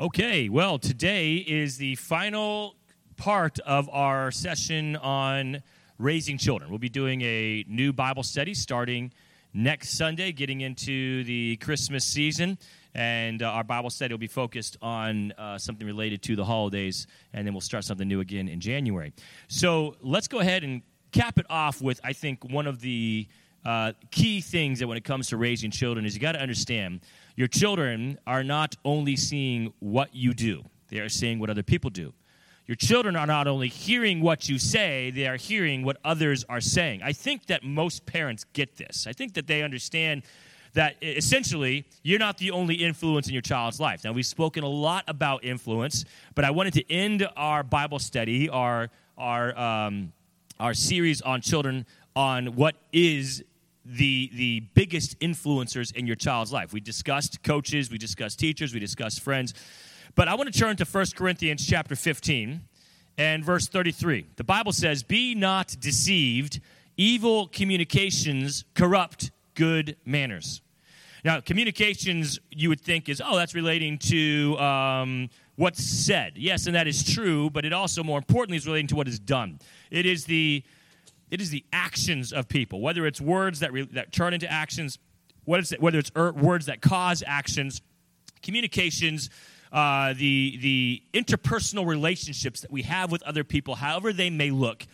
Okay, well, today is the final part of our session on raising children. We'll be doing a new Bible study starting next Sunday, getting into the Christmas season. And uh, our Bible study will be focused on uh, something related to the holidays, and then we'll start something new again in January. So let's go ahead and cap it off with, I think, one of the uh, key things that when it comes to raising children is you got to understand your children are not only seeing what you do, they are seeing what other people do. Your children are not only hearing what you say, they are hearing what others are saying. I think that most parents get this. I think that they understand that essentially you're not the only influence in your child's life. Now, we've spoken a lot about influence, but I wanted to end our Bible study, our, our, um, our series on children, on what is the the biggest influencers in your child's life. We discussed coaches, we discussed teachers, we discussed friends. But I want to turn to 1 Corinthians chapter 15 and verse 33. The Bible says, "Be not deceived, evil communications corrupt good manners." Now, communications you would think is, oh, that's relating to um, what's said. Yes, and that is true, but it also, more importantly, is relating to what is done. It is the it is the actions of people, whether it's words that, re, that turn into actions, whether it's, whether it's er, words that cause actions, communications, uh, the, the interpersonal relationships that we have with other people, however they may look.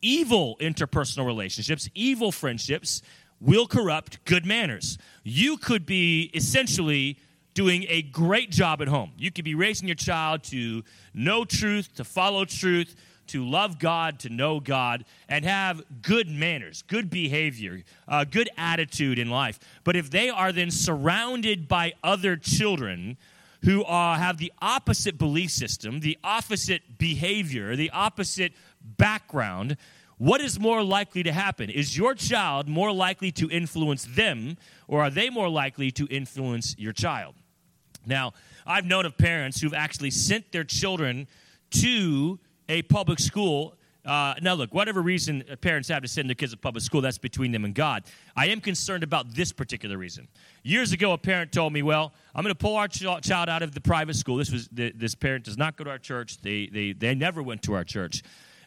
Evil interpersonal relationships, evil friendships will corrupt good manners. You could be essentially doing a great job at home. You could be raising your child to know truth, to follow truth, to love God, to know God, and have good manners, good behavior, uh, good attitude in life. But if they are then surrounded by other children who uh, have the opposite belief system, the opposite behavior, the opposite background, what is more likely to happen? Is your child more likely to influence them, or are they more likely to influence your child? Now, I've known of parents who've actually sent their children to a public school. Uh, now, look, whatever reason parents have to send their kids to public school, that's between them and God. I am concerned about this particular reason. Years ago, a parent told me, Well, I'm going to pull our ch- child out of the private school. This, was, the, this parent does not go to our church, they, they, they never went to our church.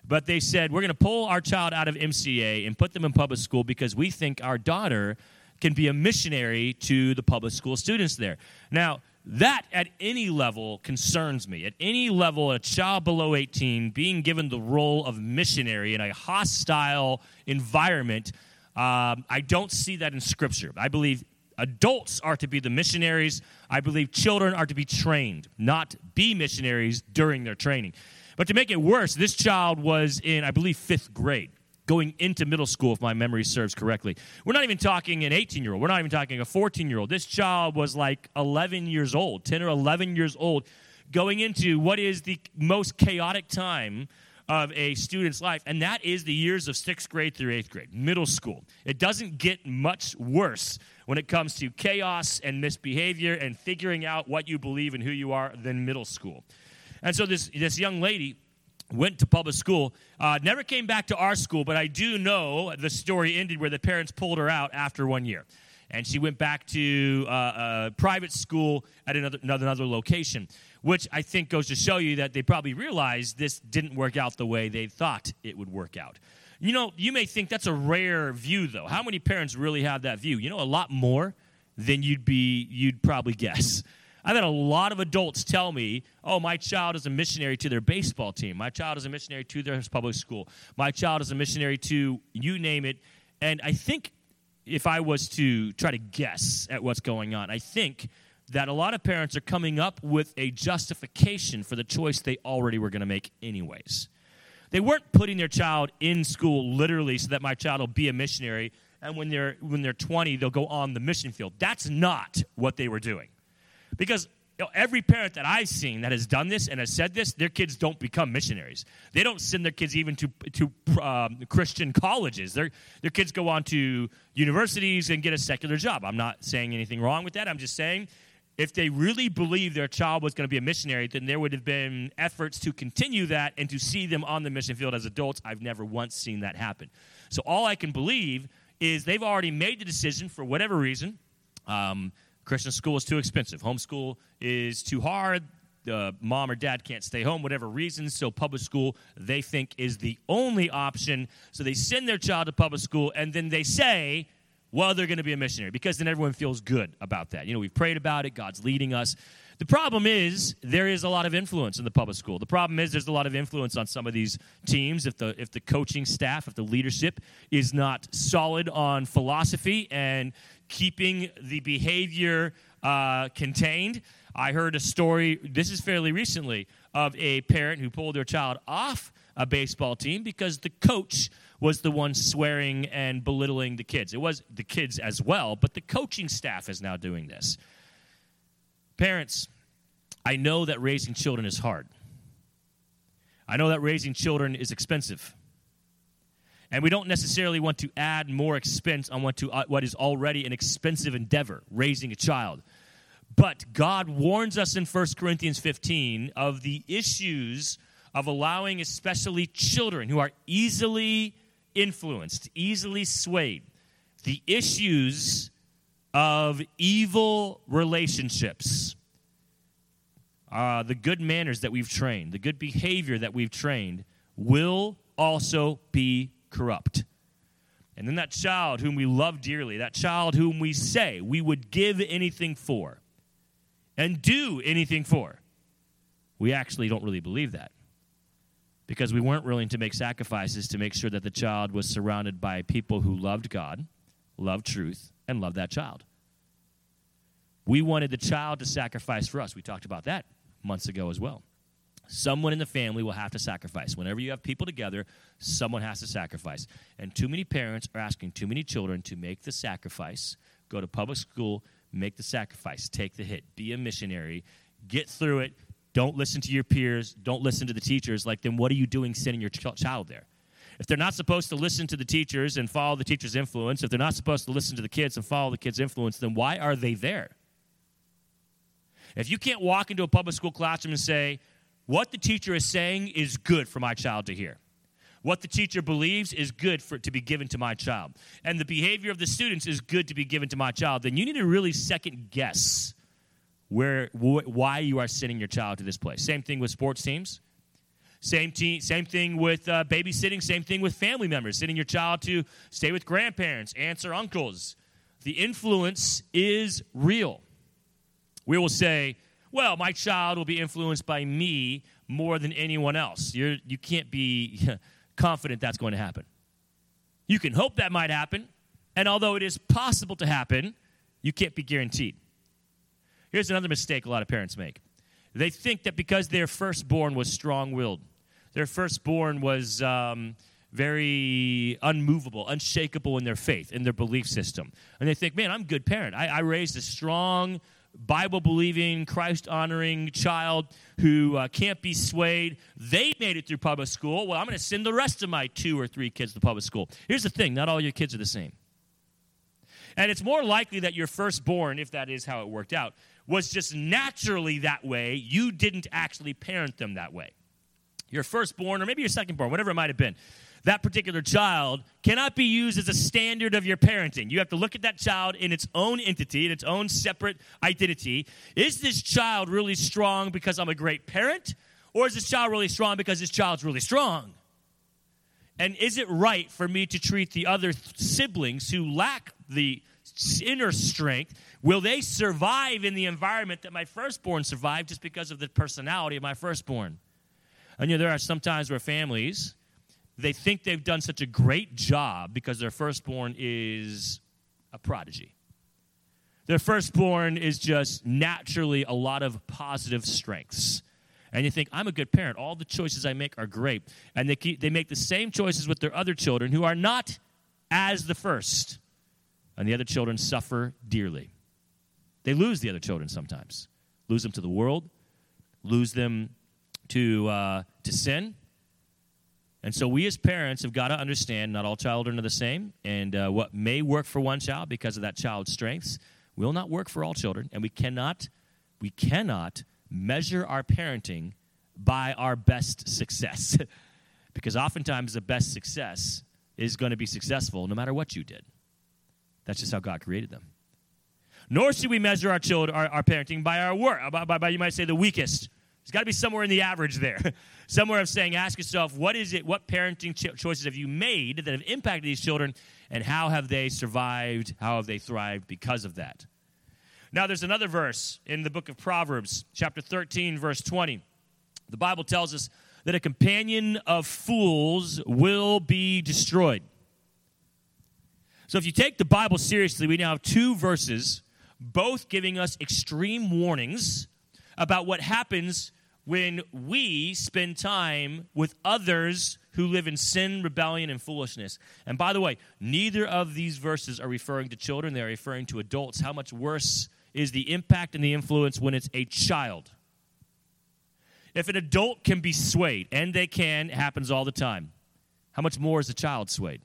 But they said, We're going to pull our child out of MCA and put them in public school because we think our daughter can be a missionary to the public school students there. Now, that at any level concerns me. At any level, a child below 18 being given the role of missionary in a hostile environment, um, I don't see that in Scripture. I believe adults are to be the missionaries. I believe children are to be trained, not be missionaries during their training. But to make it worse, this child was in, I believe, fifth grade going into middle school, if my memory serves correctly. We're not even talking an 18 year old. We're not even talking a 14 year old. This child was like 11 years old, 10 or 11 years old, going into what is the most chaotic time of a student's life, and that is the years of sixth grade through eighth grade, middle school. It doesn't get much worse when it comes to chaos and misbehavior and figuring out what you believe and who you are than middle school. And so this, this young lady went to public school. Uh, never came back to our school, but I do know the story ended where the parents pulled her out after one year. And she went back to uh, a private school at another, another, another location, which I think goes to show you that they probably realized this didn't work out the way they thought it would work out. You know, you may think that's a rare view, though. How many parents really have that view? You know, a lot more than you'd be you'd probably guess. I've had a lot of adults tell me, oh, my child is a missionary to their baseball team. My child is a missionary to their public school. My child is a missionary to you name it. And I think if I was to try to guess at what's going on, I think that a lot of parents are coming up with a justification for the choice they already were going to make, anyways. They weren't putting their child in school literally so that my child will be a missionary and when they're when they're 20 they'll go on the mission field. That's not what they were doing. Because you know, every parent that I've seen that has done this and has said this, their kids don't become missionaries. They don't send their kids even to, to um, Christian colleges. Their, their kids go on to universities and get a secular job. I'm not saying anything wrong with that. I'm just saying if they really believed their child was going to be a missionary, then there would have been efforts to continue that and to see them on the mission field as adults. I've never once seen that happen. So all I can believe is they've already made the decision for whatever reason. Um, Christian school is too expensive. Homeschool is too hard. uh, mom or dad can't stay home, whatever reasons. So public school they think is the only option. So they send their child to public school, and then they say, well, they're going to be a missionary because then everyone feels good about that. You know, we've prayed about it. God's leading us. The problem is there is a lot of influence in the public school. The problem is there's a lot of influence on some of these teams if the if the coaching staff, if the leadership is not solid on philosophy and keeping the behavior uh, contained. I heard a story. This is fairly recently of a parent who pulled their child off a baseball team because the coach was the one swearing and belittling the kids. It was the kids as well, but the coaching staff is now doing this. Parents, I know that raising children is hard. I know that raising children is expensive. And we don't necessarily want to add more expense on what, to, uh, what is already an expensive endeavor, raising a child. But God warns us in 1 Corinthians 15 of the issues of allowing, especially children who are easily influenced, easily swayed, the issues of evil relationships. Uh, the good manners that we've trained, the good behavior that we've trained, will also be corrupt. And then that child whom we love dearly, that child whom we say we would give anything for and do anything for, we actually don't really believe that because we weren't willing to make sacrifices to make sure that the child was surrounded by people who loved God, loved truth, and loved that child. We wanted the child to sacrifice for us. We talked about that months ago as well. Someone in the family will have to sacrifice. Whenever you have people together, someone has to sacrifice. And too many parents are asking too many children to make the sacrifice, go to public school, make the sacrifice, take the hit, be a missionary, get through it, don't listen to your peers. Don't listen to the teachers. Like, then what are you doing sending your ch- child there? If they're not supposed to listen to the teachers and follow the teacher's influence, if they're not supposed to listen to the kids and follow the kids' influence, then why are they there? If you can't walk into a public school classroom and say, what the teacher is saying is good for my child to hear. What the teacher believes is good for to be given to my child. And the behavior of the students is good to be given to my child. Then you need to really second guess where wh- why you are sending your child to this place. Same thing with sports teams. Same, te- same thing with uh, babysitting. Same thing with family members. Sending your child to stay with grandparents, aunts, or uncles. The influence is real. We will say, well, my child will be influenced by me more than anyone else. You're, you can't be confident that's going to happen. You can hope that might happen, and although it is possible to happen, you can't be guaranteed. Here's another mistake a lot of parents make they think that because their firstborn was strong willed, their firstborn was um, very unmovable, unshakable in their faith, in their belief system. And they think, man, I'm a good parent. I, I raised a strong, Bible believing, Christ honoring child who uh, can't be swayed. They made it through public school. Well, I'm going to send the rest of my two or three kids to public school. Here's the thing not all your kids are the same. And it's more likely that your firstborn, if that is how it worked out, was just naturally that way. You didn't actually parent them that way. Your firstborn, or maybe your secondborn, whatever it might have been, that particular child cannot be used as a standard of your parenting. You have to look at that child in its own entity, in its own separate identity. Is this child really strong because I'm a great parent? Or is this child really strong because this child's really strong? And is it right for me to treat the other siblings who lack the inner strength, will they survive in the environment that my firstborn survived just because of the personality of my firstborn? And you know, there are some times where families, they think they've done such a great job because their firstborn is a prodigy. Their firstborn is just naturally a lot of positive strengths. And you think, I'm a good parent. All the choices I make are great. And they, keep, they make the same choices with their other children who are not as the first and the other children suffer dearly. They lose the other children sometimes, lose them to the world, lose them to, uh, to sin. And so we as parents have got to understand not all children are the same, and uh, what may work for one child because of that child's strengths will not work for all children, and we cannot, we cannot measure our parenting by our best success. because oftentimes the best success is going to be successful no matter what you did. That's just how God created them. Nor should we measure our children, our, our parenting by our work, by, by, by, you might say, the weakest, It's got to be somewhere in the average there. somewhere of saying, ask yourself, what is it, what parenting cho- choices have you made that have impacted these children, and how have they survived, how have they thrived because of that? Now, there's another verse in the book of Proverbs, chapter 13, verse 20. The Bible tells us that a companion of fools will be destroyed. So, if you take the Bible seriously, we now have two verses, both giving us extreme warnings about what happens when we spend time with others who live in sin, rebellion, and foolishness. And by the way, neither of these verses are referring to children, they're referring to adults. How much worse is the impact and the influence when it's a child. If an adult can be swayed, and they can, it happens all the time, how much more is a child swayed?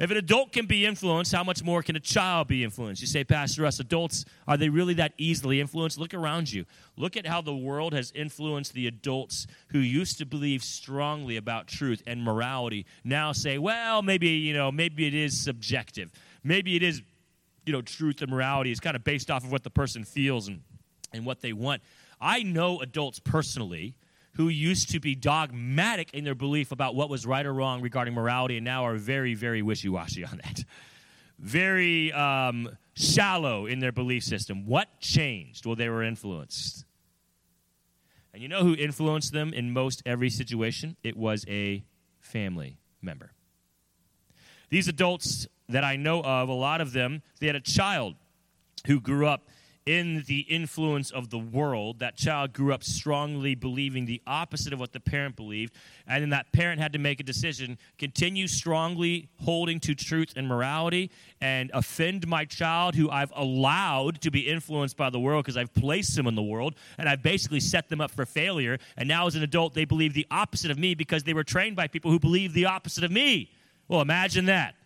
If an adult can be influenced, how much more can a child be influenced? You say, Pastor us adults, are they really that easily influenced? Look around you. Look at how the world has influenced the adults who used to believe strongly about truth and morality. Now say, well, maybe, you know, maybe it is subjective. Maybe it is you know, truth and morality is kind of based off of what the person feels and, and what they want. I know adults personally who used to be dogmatic in their belief about what was right or wrong regarding morality and now are very, very wishy washy on that. Very um, shallow in their belief system. What changed? Well, they were influenced. And you know who influenced them in most every situation? It was a family member. These adults that I know of, a lot of them, they had a child who grew up in the influence of the world. That child grew up strongly believing the opposite of what the parent believed. And then that parent had to make a decision continue strongly holding to truth and morality and offend my child who I've allowed to be influenced by the world because I've placed them in the world and I've basically set them up for failure. And now as an adult, they believe the opposite of me because they were trained by people who believe the opposite of me. Well, imagine that.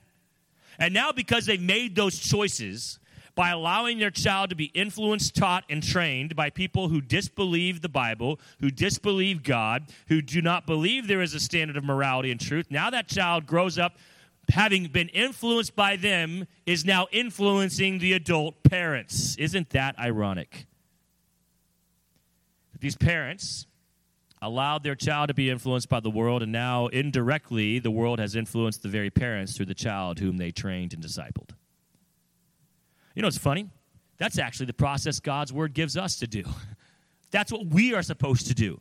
And now, because they've made those choices, by allowing their child to be influenced, taught, and trained by people who disbelieve the Bible, who disbelieve God, who do not believe there is a standard of morality and truth, now that child grows up having been influenced by them, is now influencing the adult parents. Isn't that ironic? These parents allowed their child to be influenced by the world, and now indirectly, the world has influenced the very parents through the child whom they trained and discipled. You know what's funny? That's actually the process God's word gives us to do. That's what we are supposed to do.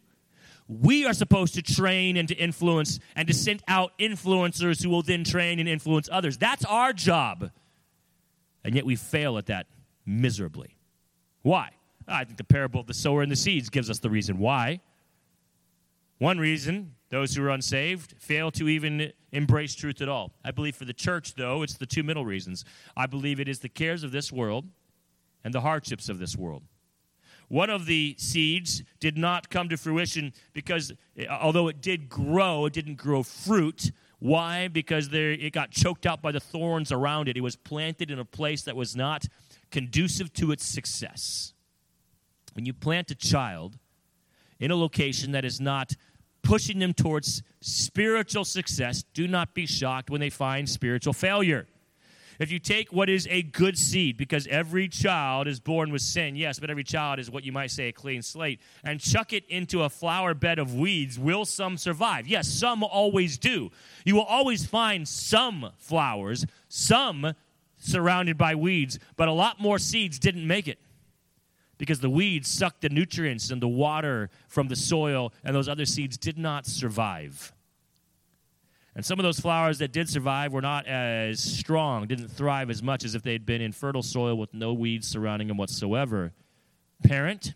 We are supposed to train and to influence and to send out influencers who will then train and influence others. That's our job. And yet we fail at that miserably. Why? I think the parable of the sower and the seeds gives us the reason why. One reason those who are unsaved fail to even embrace truth at all. I believe for the church, though, it's the two middle reasons. I believe it is the cares of this world and the hardships of this world. One of the seeds did not come to fruition because, uh, although it did grow, it didn't grow fruit. Why? Because there, it got choked out by the thorns around it. It was planted in a place that was not conducive to its success. When you plant a child in a location that is not pushing them towards spiritual success, do not be shocked when they find spiritual failure. If you take what is a good seed, because every child is born with sin, yes, but every child is what you might say a clean slate, and chuck it into a flower bed of weeds, will some survive? Yes, some always do. You will always find some flowers, some surrounded by weeds, but a lot more seeds didn't make it because the weeds sucked the nutrients and the water from the soil, and those other seeds did not survive. And some of those flowers that did survive were not as strong, didn't thrive as much as if they'd been in fertile soil with no weeds surrounding them whatsoever. Parent,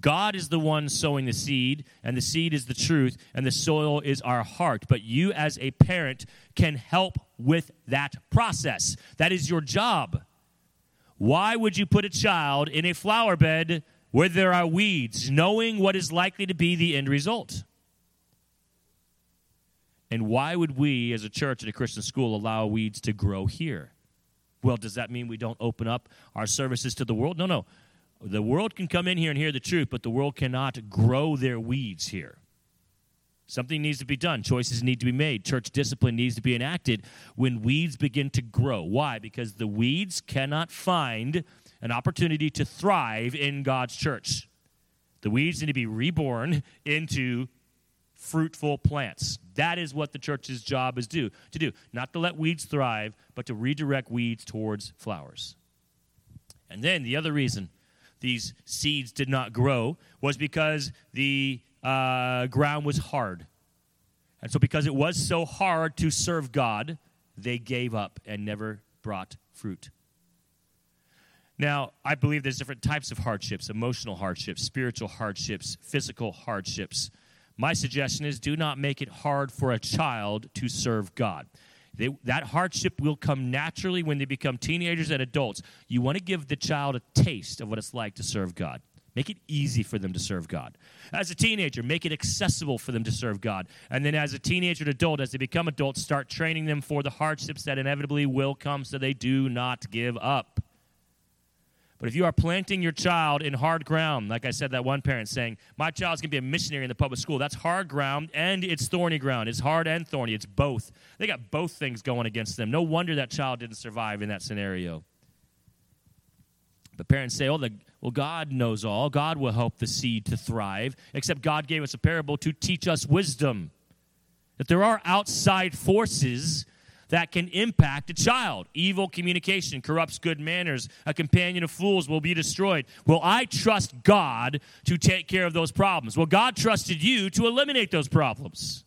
God is the one sowing the seed, and the seed is the truth, and the soil is our heart. But you, as a parent, can help with that process. That is your job. Why would you put a child in a flower bed where there are weeds, knowing what is likely to be the end result? And why would we, as a church and a Christian school, allow weeds to grow here? Well, does that mean we don't open up our services to the world? No, no. The world can come in here and hear the truth, but the world cannot grow their weeds here. Something needs to be done. Choices need to be made. Church discipline needs to be enacted when weeds begin to grow. Why? Because the weeds cannot find an opportunity to thrive in God's church. The weeds need to be reborn into fruitful plants. That is what the church's job is do, to do. Not to let weeds thrive, but to redirect weeds towards flowers. And then the other reason these seeds did not grow was because the uh, ground was hard. And so, because it was so hard to serve God, they gave up and never brought fruit. Now, I believe there's different types of hardships emotional hardships, spiritual hardships, physical hardships. My suggestion is do not make it hard for a child to serve God. They, that hardship will come naturally when they become teenagers and adults. You want to give the child a taste of what it's like to serve God. Make it easy for them to serve God. As a teenager, make it accessible for them to serve God. And then as a teenager and adult, as they become adults, start training them for the hardships that inevitably will come so they do not give up. But if you are planting your child in hard ground, like I said, that one parent saying, My child's going to be a missionary in the public school, that's hard ground and it's thorny ground. It's hard and thorny. It's both. They got both things going against them. No wonder that child didn't survive in that scenario. But parents say, oh, the, well, God knows all. God will help the seed to thrive, except God gave us a parable to teach us wisdom. That there are outside forces that can impact a child. Evil communication corrupts good manners. A companion of fools will be destroyed. Will I trust God to take care of those problems? Well, God trusted you to eliminate those problems.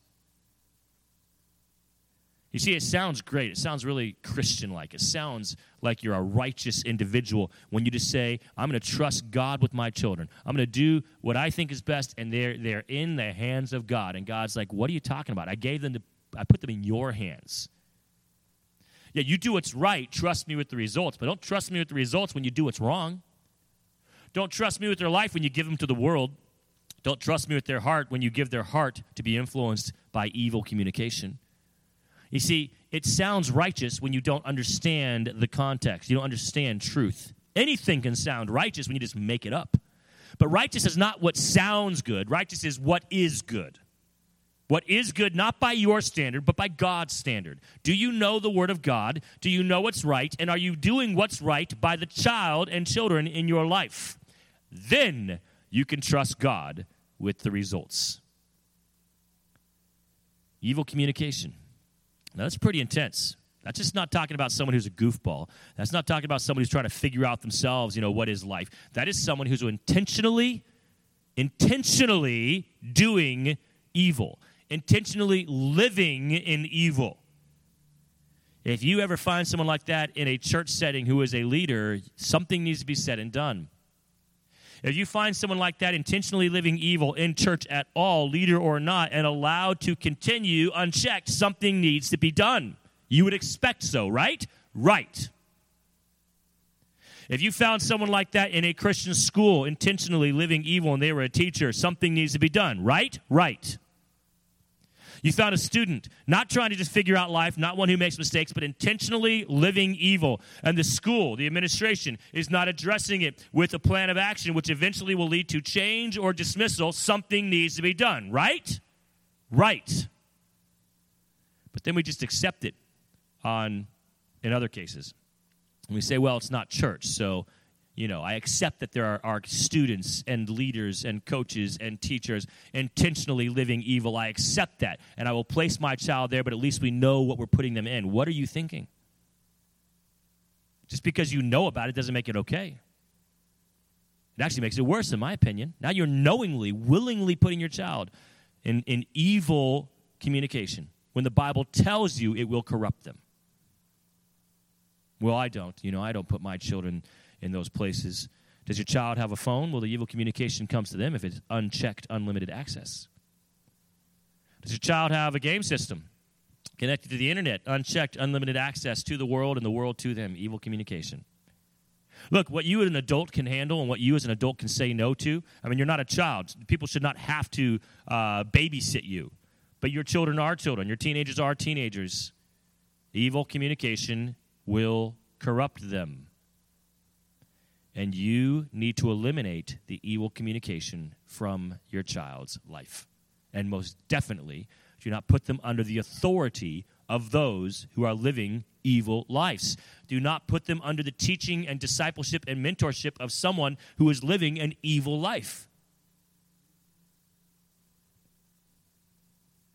You see, it sounds great. It sounds really Christian like. It sounds like you're a righteous individual when you just say, I'm going to trust God with my children. I'm going to do what I think is best, and they're, they're in the hands of God. And God's like, What are you talking about? I gave them, to, I put them in your hands. Yeah, you do what's right, trust me with the results, but don't trust me with the results when you do what's wrong. Don't trust me with their life when you give them to the world. Don't trust me with their heart when you give their heart to be influenced by evil communication. You see, it sounds righteous when you don't understand the context. You don't understand truth. Anything can sound righteous when you just make it up. But righteous is not what sounds good, righteous is what is good. What is good, not by your standard, but by God's standard. Do you know the Word of God? Do you know what's right? And are you doing what's right by the child and children in your life? Then you can trust God with the results. Evil communication. Now, that's pretty intense. That's just not talking about someone who's a goofball. That's not talking about someone who's trying to figure out themselves, you know, what is life. That is someone who's intentionally, intentionally doing evil intentionally living in evil. If you ever find someone like that in a church setting who is a leader, something needs to be said and done. If you find someone like that intentionally living evil in church at all, leader or not, and allowed to continue unchecked, something needs to be done. You would expect so, right? Right. If you found someone like that in a Christian school intentionally living evil and they were a teacher, something needs to be done, right? Right. You found a student not trying to just figure out life, not one who makes mistakes, but intentionally living evil. And the school, the administration, is not addressing it with a plan of action, which eventually will lead to change or dismissal. Something needs to be done, right? Right. But then we just accept it on in other cases. And we say, well, it's not church, so you know, I accept that there are, are, students and leaders and coaches and teachers intentionally living evil. I accept that. And I will place my child there, but at least we know what we're putting them in. What are you thinking? Just because you know about it doesn't make it okay. It actually makes it worse, in my opinion. Now you're knowingly, willingly putting your child in, in evil communication when the Bible tells you it will corrupt them. Well, I don't. You know, I don't put my children in those places. Does your child have a phone? Well, the evil communication comes to them if it's unchecked, unlimited access. Does your child have a game system connected to the internet, unchecked, unlimited access to the world and the world to them? Evil communication. Look, what you as an adult can handle and what you as an adult can say no to. I mean, you're not a child. People should not have to uh, babysit you. But your children are children. Your teenagers are teenagers. Evil communication will corrupt them and you need to eliminate the evil communication from your child's life. And most definitely, do not put them under the authority of those who are living evil lives. Do not put them under the teaching and discipleship and mentorship of someone who is living an evil life.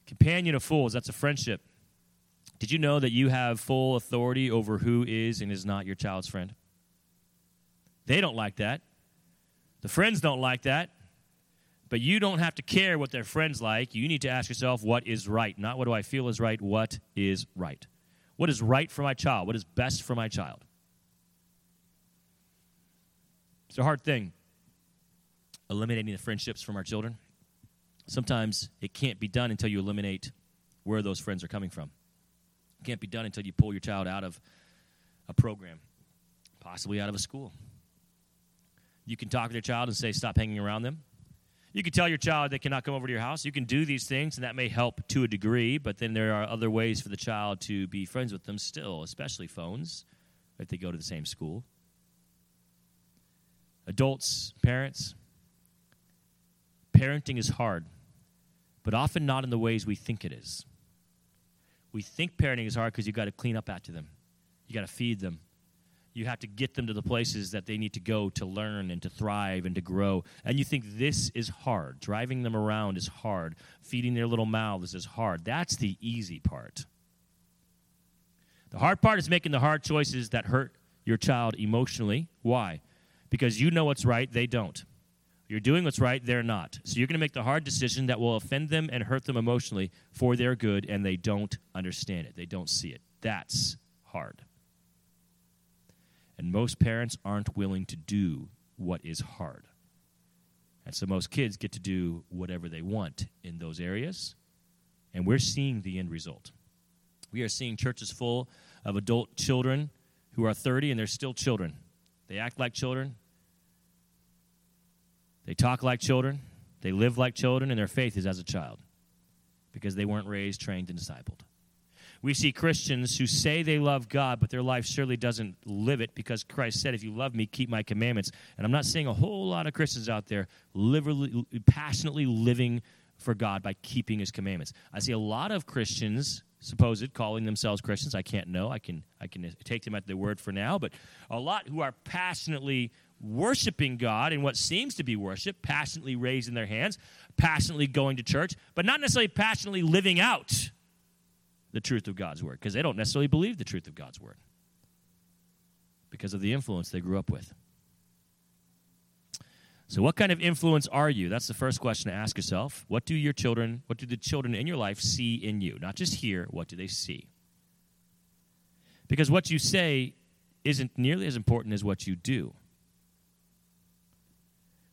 Companion of fools, that's a friendship. Did you know that you have full authority over who is and is not your child's friend? They don't like that. The friends don't like that. But you don't have to care what their friends like. You need to ask yourself what is right, not what do I feel is right, what is right. What is right for my child? What is best for my child? It's a hard thing, eliminating the friendships from our children. Sometimes it can't be done until you eliminate where those friends are coming from. It can't be done until you pull your child out of a program, possibly out of a school. You can talk to your child and say, stop hanging around them. You can tell your child they cannot come over to your house. You can do these things, and that may help to a degree, but then there are other ways for the child to be friends with them still, especially phones, if they go to the same school. Adults, parents, parenting is hard, but often not in the ways we think it is. We think parenting is hard because you've got to clean up after them, you got to feed them, you have to get them to the places that they need to go to learn and to thrive and to grow. And you think this is hard. Driving them around is hard. Feeding their little mouths is hard. That's the easy part. The hard part is making the hard choices that hurt your child emotionally. Why? Because you know what's right, they don't. You're doing what's right, they're not. So you're going to make the hard decision that will offend them and hurt them emotionally for their good, and they don't understand it. They don't see it. That's hard. And most parents aren't willing to do what is hard. And so most kids get to do whatever they want in those areas. And we're seeing the end result. We are seeing churches full of adult children who are 30 and they're still children. They act like children, they talk like children, they live like children, and their faith is as a child because they weren't raised, trained, and discipled. We see Christians who say they love God, but their life surely doesn't live it because Christ said, If you love me, keep my commandments. And I'm not seeing a whole lot of Christians out there liberally, passionately living for God by keeping his commandments. I see a lot of Christians, supposed calling themselves Christians. I can't know. I can, I can take them at their word for now, but a lot who are passionately worshiping God in what seems to be worship, passionately raising their hands, passionately going to church, but not necessarily passionately living out the truth of God's word because they don't necessarily believe the truth of God's word because of the influence they grew up with. So, what kind of influence are you? That's the first question to ask yourself. What do your children, what do the children in your life see in you? Not just hear, what do they see? Because what you say isn't nearly as important as what you do.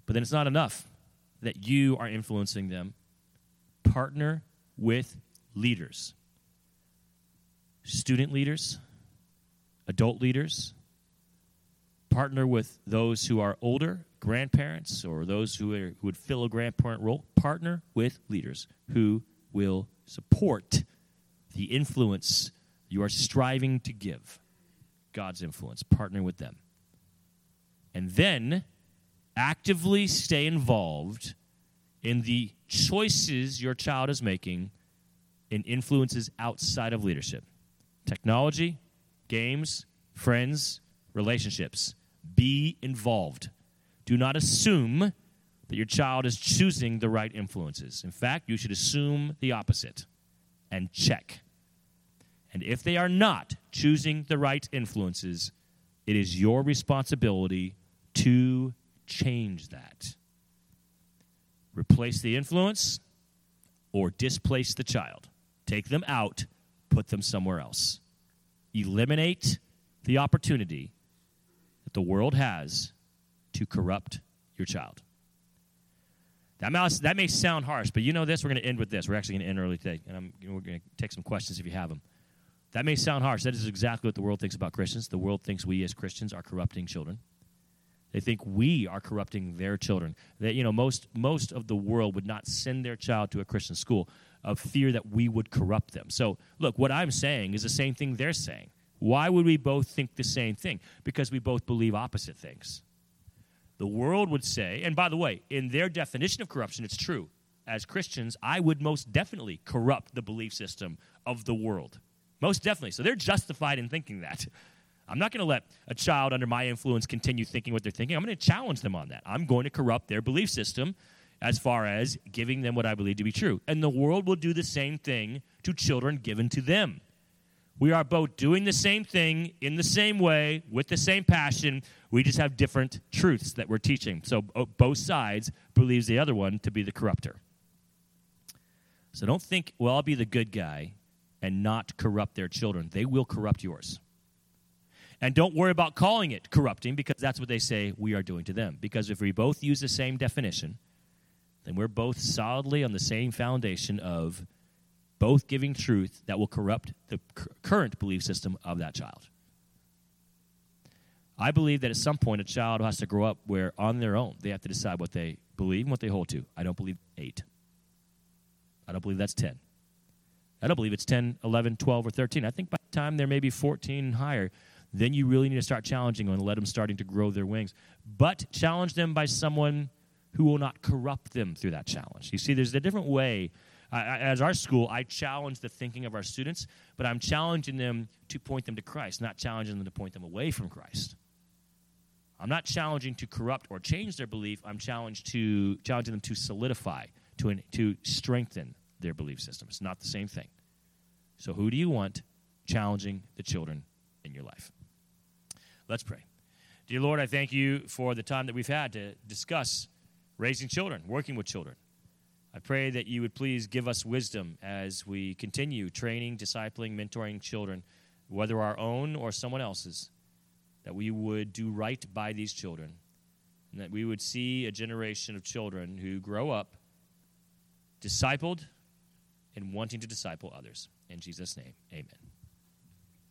But then it's not enough that you are influencing them. Partner with leaders student leaders, adult leaders, partner with those who are older, grandparents, or those who, are, who would fill a grandparent role. Partner with leaders who will support the influence you are striving to give. God's influence. Partner with them. And then actively stay involved in the choices your child is making in influences outside of leadership technology, games, friends, relationships. Be involved. Do not assume that your child is choosing the right influences. In fact, you should assume the opposite and check. And if they are not choosing the right influences, it is your responsibility to change that. Replace the influence or displace the child. Take them out put them somewhere else. Eliminate the opportunity that the world has to corrupt your child. That, mouse, that may sound harsh, but you know this. We're going to end with this. We're actually going to end early today, and I'm, we're going to take some questions if you have them. That may sound harsh. That is exactly what the world thinks about Christians. The world thinks we as Christians are corrupting children. They think we are corrupting their children. That you know, most most of the world would not send their child to a Christian school of fear that we would corrupt them. So, look, what I'm saying is the same thing they're saying. Why would we both think the same thing? Because we both believe opposite things. The world would say, and by the way, in their definition of corruption, it's true. As Christians, I would most definitely corrupt the belief system of the world. Most definitely. So they're justified in thinking that. I'm not going to let a child under my influence continue thinking what they're thinking. I'm going to challenge them on that. I'm going to corrupt their belief system as far as giving them what I believe to be true. And the world will do the same thing to children given to them. We are both doing the same thing in the same way with the same passion. We just have different truths that we're teaching. So oh, both sides believes the other one to be the corrupter. So don't think, well, I'll be the good guy and not corrupt their children. They will corrupt yours. And don't worry about calling it corrupting because that's what they say we are doing to them. Because if we both use the same definition, then we're both solidly on the same foundation of both giving truth that will corrupt the current belief system of that child. I believe that at some point a child has to grow up where on their own they have to decide what they believe and what they hold to. I don't believe 8. I don't believe that's 10. I don't believe it's 10, 11, 12, or 13. I think by the time they're maybe 14 and higher, then you really need to start challenging them and let them starting to grow their wings. But challenge them by someone who will not corrupt them through that challenge. You see, there's a different way. I, as our school, I challenge the thinking of our students, but I'm challenging them to point them to Christ, not challenging them to point them away from Christ. I'm not challenging to corrupt or change their belief. I'm challenged to challenging them to solidify, to, to strengthen their belief system. It's not the same thing. So, who do you want challenging the children in your life? Let's pray. Dear Lord, I thank you for the time that we've had to discuss raising children, working with children. I pray that you would please give us wisdom as we continue training, discipling, mentoring children, whether our own or someone else's, that we would do right by these children, and that we would see a generation of children who grow up discipled and wanting to disciple others. In Jesus' name, amen.